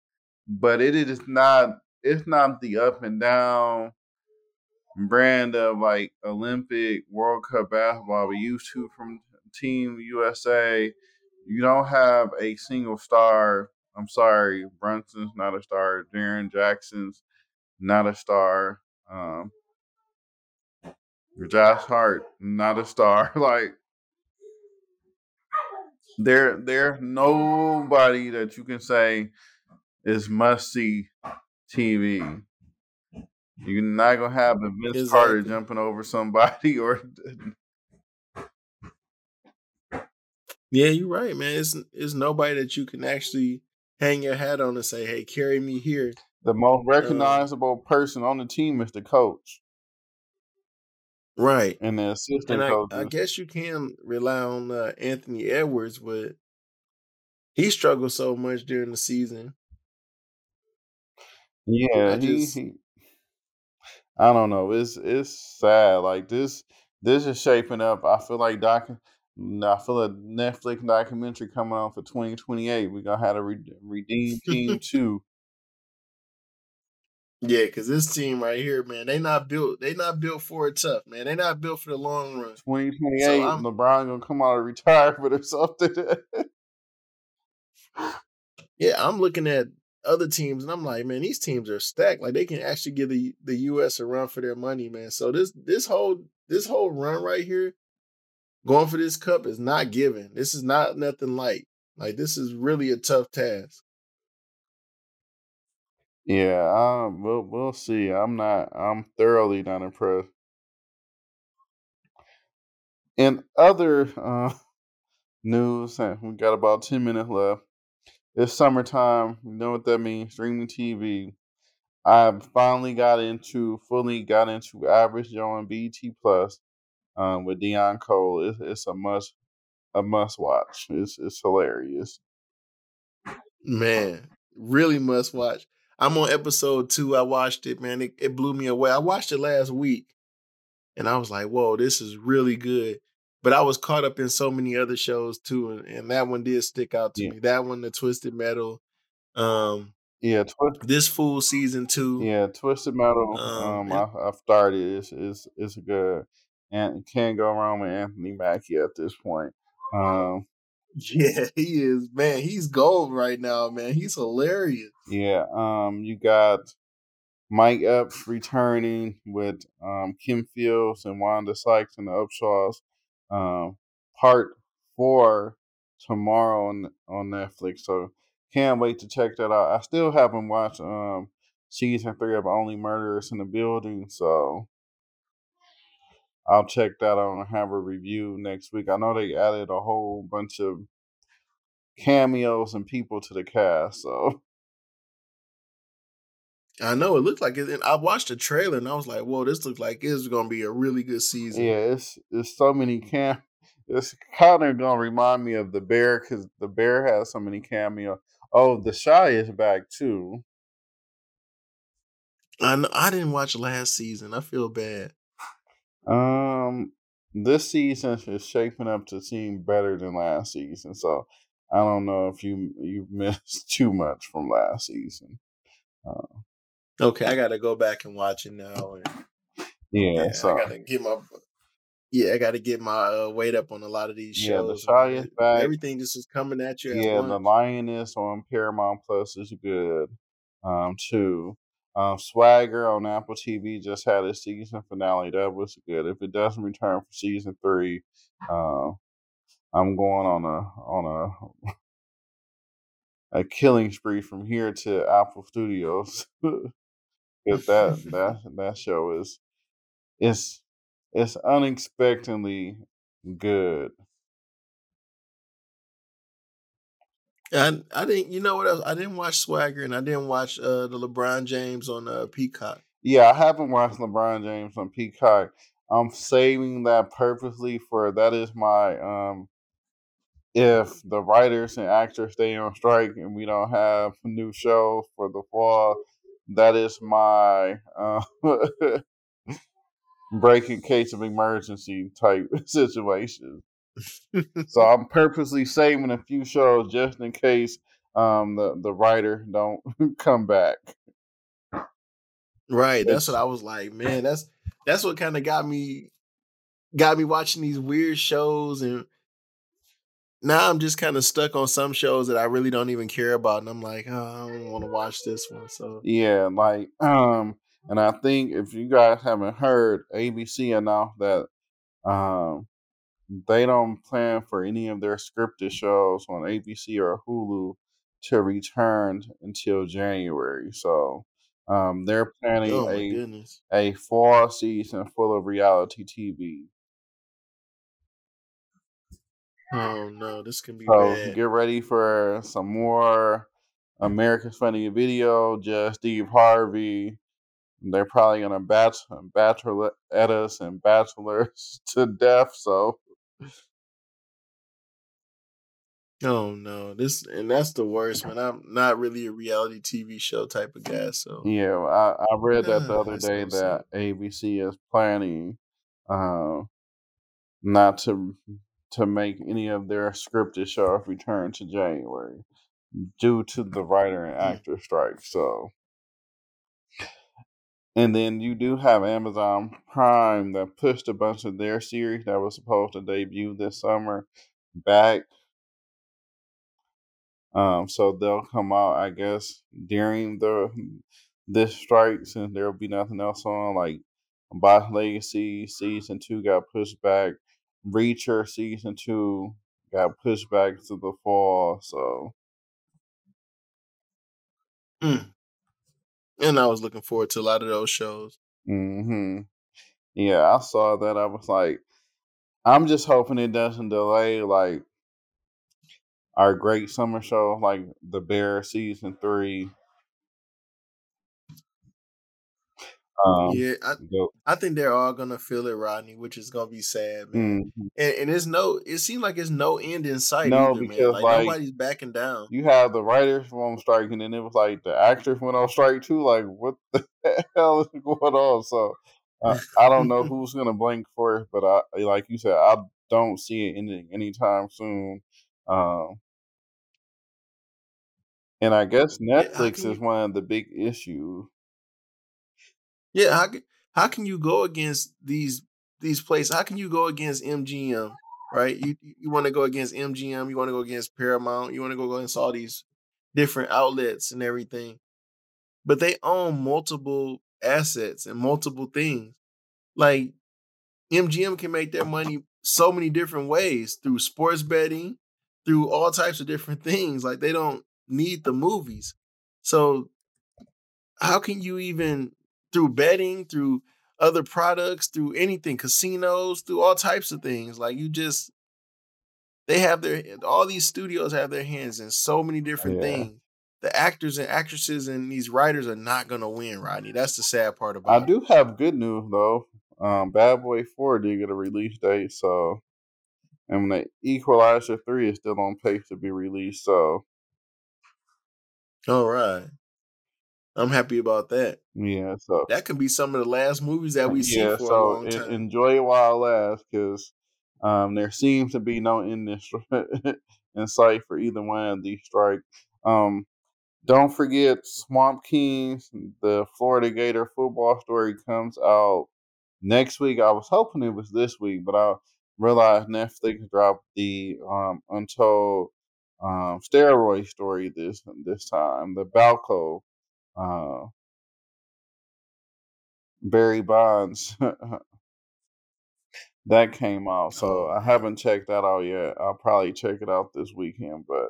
but it is not it's not the up and down brand of like Olympic World Cup basketball we used to from Team USA you don't have a single star. I'm sorry, Brunson's not a star. Jaren Jackson's not a star. Um, Josh Hart, not a star. like there, there's nobody that you can say is must see TV. You're not gonna have a Vince exactly. Carter jumping over somebody or Yeah, you're right, man. It's it's nobody that you can actually hang your hat on and say, "Hey, carry me here." The most recognizable person on the team is the coach. Right. And the assistant I, I guess you can rely on uh, Anthony Edwards, but he struggled so much during the season. Yeah, I he, just he I don't know. It's it's sad. Like this this is shaping up. I feel like doc I feel a Netflix documentary coming on for 2028. We're gonna have to re- redeem team two. yeah, because this team right here, man, they not built. They not built for it tough, man. They not built for the long run. So 2028, I'm LeBron gonna come out of retirement or something. yeah, I'm looking at other teams and I'm like, man, these teams are stacked. Like they can actually give the the US a run for their money, man. So this this whole this whole run right here, going for this cup is not given. This is not nothing light. Like this is really a tough task. yeah, um, we'll we'll see. I'm not. I'm thoroughly not impressed. In other uh, news, we got about 10 minutes left. It's summertime. You know what that means? Streaming TV. I finally got into, fully got into Average Joe and BET Plus um, with Deon Cole. It's, it's a must, a must watch. It's it's hilarious. Man, really must watch. I'm on episode two. I watched it, man. It, it blew me away. I watched it last week and I was like, whoa, this is really good. But I was caught up in so many other shows too, and, and that one did stick out to Yeah, me. That one, the Twisted Metal, um, yeah, twist, this full season two. yeah, Twisted Metal. Um, Um, I, I've started. It's it's it's good, and can't go wrong with Anthony Mackie at this point. Um, yeah, he is man. He's gold right now, man. He's hilarious. yeah, um, you got Mike Epps returning with um, Kim Fields and Wanda Sykes and the Upshaws. Um, part four tomorrow on on Netflix. So can't wait to check that out. I still haven't watched um season three of Only Murderers in the Building, so I'll check that out and have a review next week. I know they added a whole bunch of cameos and people to the cast, so I know it looked like it. And I watched the trailer and I was like, whoa, this looks like it's gonna be a really good season. yeah, it's it's so many cam. It's kind of gonna remind me of the bear because the bear has so many cameo. Oh, the Chi is back too. I know, I didn't watch last season. I feel bad. Um, this season is shaping up to seem better than last season, so I don't know if you you missed too much from last season. Uh, Okay, I gotta go back and watch it now. And yeah, yeah, I so gotta get my yeah, I gotta get my uh, weight up on a lot of these shows. yeah, the is back. everything just is coming at you at Yeah, the. Lioness on Paramount Plus is good. Um, too. Um, Swagger on Apple TV just had its season finale. That was good. If it doesn't return for season three, uh, I'm going on a on a a killing spree from here to Apple Studios. Because that that that show is it's it's unexpectedly good. I I didn't. You know what else? I didn't watch Swagger, and I didn't watch uh, the LeBron James on uh, Peacock. Yeah, I haven't watched LeBron James on Peacock. I'm saving that purposely for that is my um if the writers and actors stay on strike and we don't have new shows for the fall, that is my uh breaking case of emergency type situation. So I'm purposely saving a few shows just in case um the, the writer don't come back. right. That's what I was like. Man, that's that's what kind of got me got me watching these weird shows, and now I'm just kind of stuck on some shows that I really don't even care about, and I'm like, oh, I don't want to watch this one. So Yeah, like um, and I think if you guys haven't heard, ABC announced that um they don't plan for any of their scripted shows on ABC or Hulu to return until January. So um, they're planning oh a goodness. a fall season full of reality TV. Oh no, this can be So bad. get ready for some more America's Funny Video, Just Steve Harvey, they're probably gonna batch bachelor at us and bachelors to death. So Oh no, this and that's the worst, man. I'm not really a reality TV show type of guy, so yeah, I, I read that the other day that ABC is planning uh, not to to make any of their scripted shows return to January due to the writer and Mm. actor strike. So, and then you do have Amazon Prime that pushed a bunch of their series that was supposed to debut this summer back. Um, so they'll come out, I guess, during the this strike since there'll be nothing else on. Like Boss Legacy season two got pushed back. Reacher season two got pushed back to the fall. So Mm. And I was looking forward to a lot of those shows. hmm yeah, I saw that. I was like, I'm just hoping it doesn't delay like our great summer show, like The Bear season three. Um, Yeah, I I think they're all gonna feel it, Rodney, which is gonna be sad, man. mhm. And, and it's no, it seems like it's no end in sight No, either, man. because, Like, like, nobody's backing down. you have the writers on strike, and then it was like the actors went on strike too. Like, what the hell is going on? So, uh, I don't know who's gonna blink first, but I, like you said, I don't see it ending anytime soon. Um, and I guess Yeah, Netflix can is one of the big issues. Yeah, how can how can you go against these these places? How can you go against MGM? Right? You you want to go against MGM? You want to go against Paramount? You want to go against all these different outlets and everything? But they own multiple assets and multiple things. Like MGM can make their money so many different ways through sports betting, through all types of different things. Like they don't need the movies. So how can you even through betting, through other products, through anything, casinos, through all types of things, like you just they have their all these studios have their hands in so many different Yeah. things. The actors and actresses and these writers are not gonna win, Rodney. That's the sad part I about it. I do have good news though. Um, Bad Boy Four did get a release date, so and when the Equalizer Three is still on pace to be released. So All right. I'm happy about that. yeah, so That could be some of the last movies that we see yeah, for a so long en- time. enjoy it while it lasts, because um, there seems to be no end in sight for either one of these strikes. Um, don't forget Swamp Kings, the Florida Gator football story comes out next week. I was hoping it was this week, but I realized Netflix dropped the um, Untold um, steroid story this this time. The Balco uh, Barry Bonds that came out, so I haven't checked that out yet. I'll probably check it out this weekend, but.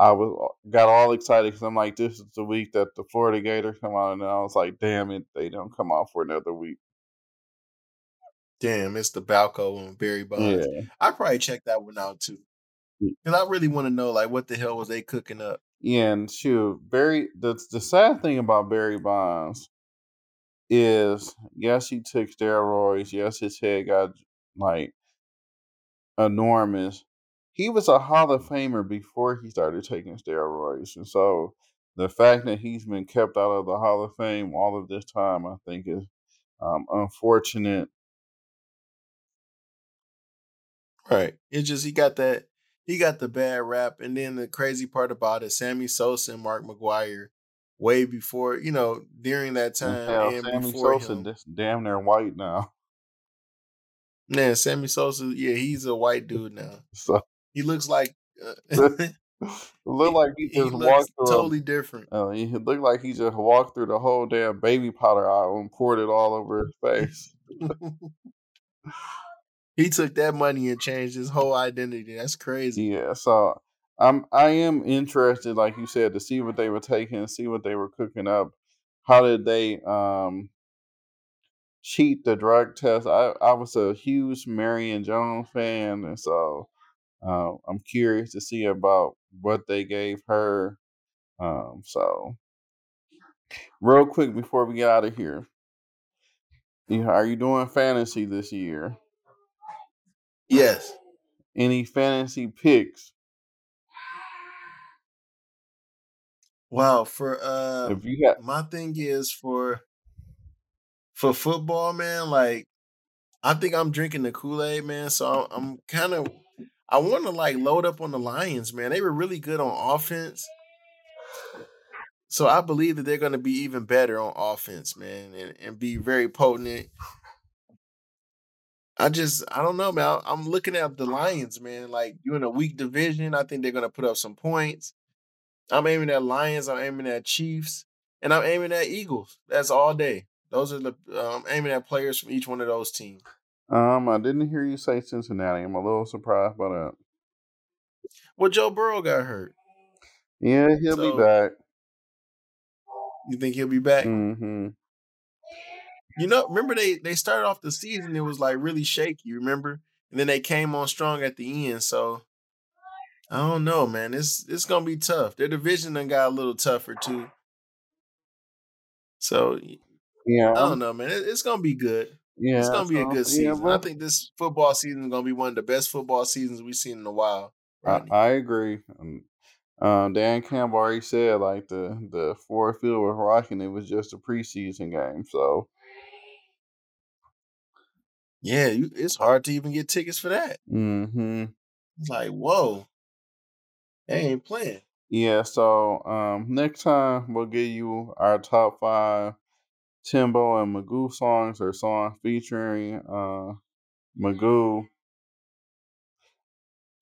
I was got all excited because I'm like, this is the week that the Florida Gators come out, and I was like, damn it, they don't come out for another week. damn, it's the Balco and Barry Bonds. Yeah, I probably check that one out too. Mm. Because I really want to know like what the hell was they cooking up? And shoot, Barry. The the sad thing about Barry Bonds is, yes, he took steroids. Yes, his head got like enormous. He was a Hall of Famer before he started taking steroids, and so the fact that he's been kept out of the Hall of Fame all of this time, I think, is um, unfortunate. Right. It's just he got that he got the bad rap. And then the crazy part about it, Sammy Sosa and Mark McGwire, way before, you know, during that time hell, and Sammy before Sosa him. this damn near white now. Man, Sammy Sosa, yeah, he's a white dude now. So He looks like uh, it looked like he he just walked through. totally different. A, uh, he looked like he just walked through the whole damn baby powder aisle and poured it all over his face. He took that money and changed his whole identity. That's crazy. Yeah, so I'm I am interested, like you said, to see what they were taking, see what they were cooking up. How did they um cheat the drug test? I I was a huge Marion Jones fan, and so uh, I'm curious to see about what they gave her. Um, so Real quick before we get out of here, are you doing fantasy this year? Yes. Any fantasy picks? Wow. For uh, If you got, my thing is for for football, man. Like, I think I'm drinking the Kool Aid, man. So I'm, I'm kind of I want to like load up on the Lions, man. They were really good on offense. So I believe that they're going to be even better on offense, man, and, and be very potent. I just, I don't know, man. I'm looking at the Lions, man. Like you're in a weak division, I think they're going to put up some points. I'm aiming at Lions. I'm aiming at Chiefs, and I'm aiming at Eagles. That's all day. Those are the I'm aiming at players from each one of those teams. um, I didn't hear you say Cincinnati. I'm a little surprised by that. Well, Joe Burrow got hurt. Yeah, he'll So- be back. You think he'll be back? hmm You know, remember they they started off the season. It was like really shaky. Remember, and then they came on strong at the end. So I don't know, man. It's it's gonna be tough. Their division done got a little tougher too. So Yeah, I don't know, man. It- it's gonna be good. yeah, it's gonna be a good yeah, season. I think this football season is gonna be one of the best football seasons we've seen in a while. I, I agree. Um, uh, Dan Campbell already said like the the Ford Field was rocking. It was just a preseason game, so yeah, you, it's hard to even get tickets for that. hmm It's like, whoa, they ain't playing. yeah. So um, next time we'll give you our top five Timbo and Magoo songs or songs featuring uh Magoo.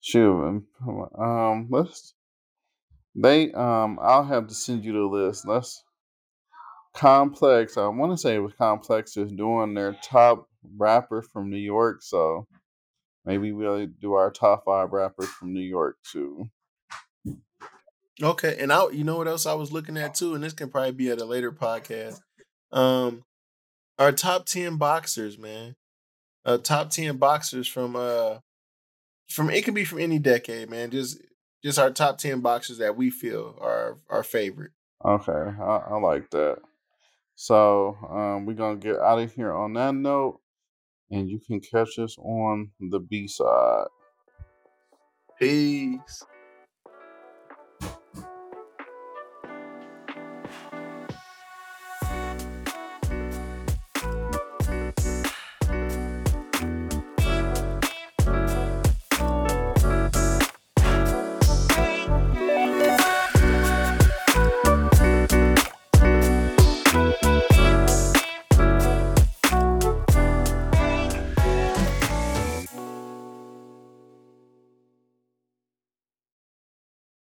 Shoot, um, let's. They um, I'll have to send you the list. Let's. Complex. I want to say it was Complex is doing their top rappers from New York, so maybe we'll do our top five rappers from New York too. Okay, and I, you know what else I was looking at too, and this can probably be at a later podcast. Um, our top ten boxers, man. Uh, top ten boxers from uh, from it can be from any decade, man. Just just our top ten boxers that we feel are our favorite. Okay, I, I like that. So um, we're gonna get out of here on that note, and you can catch us on the B side. Peace.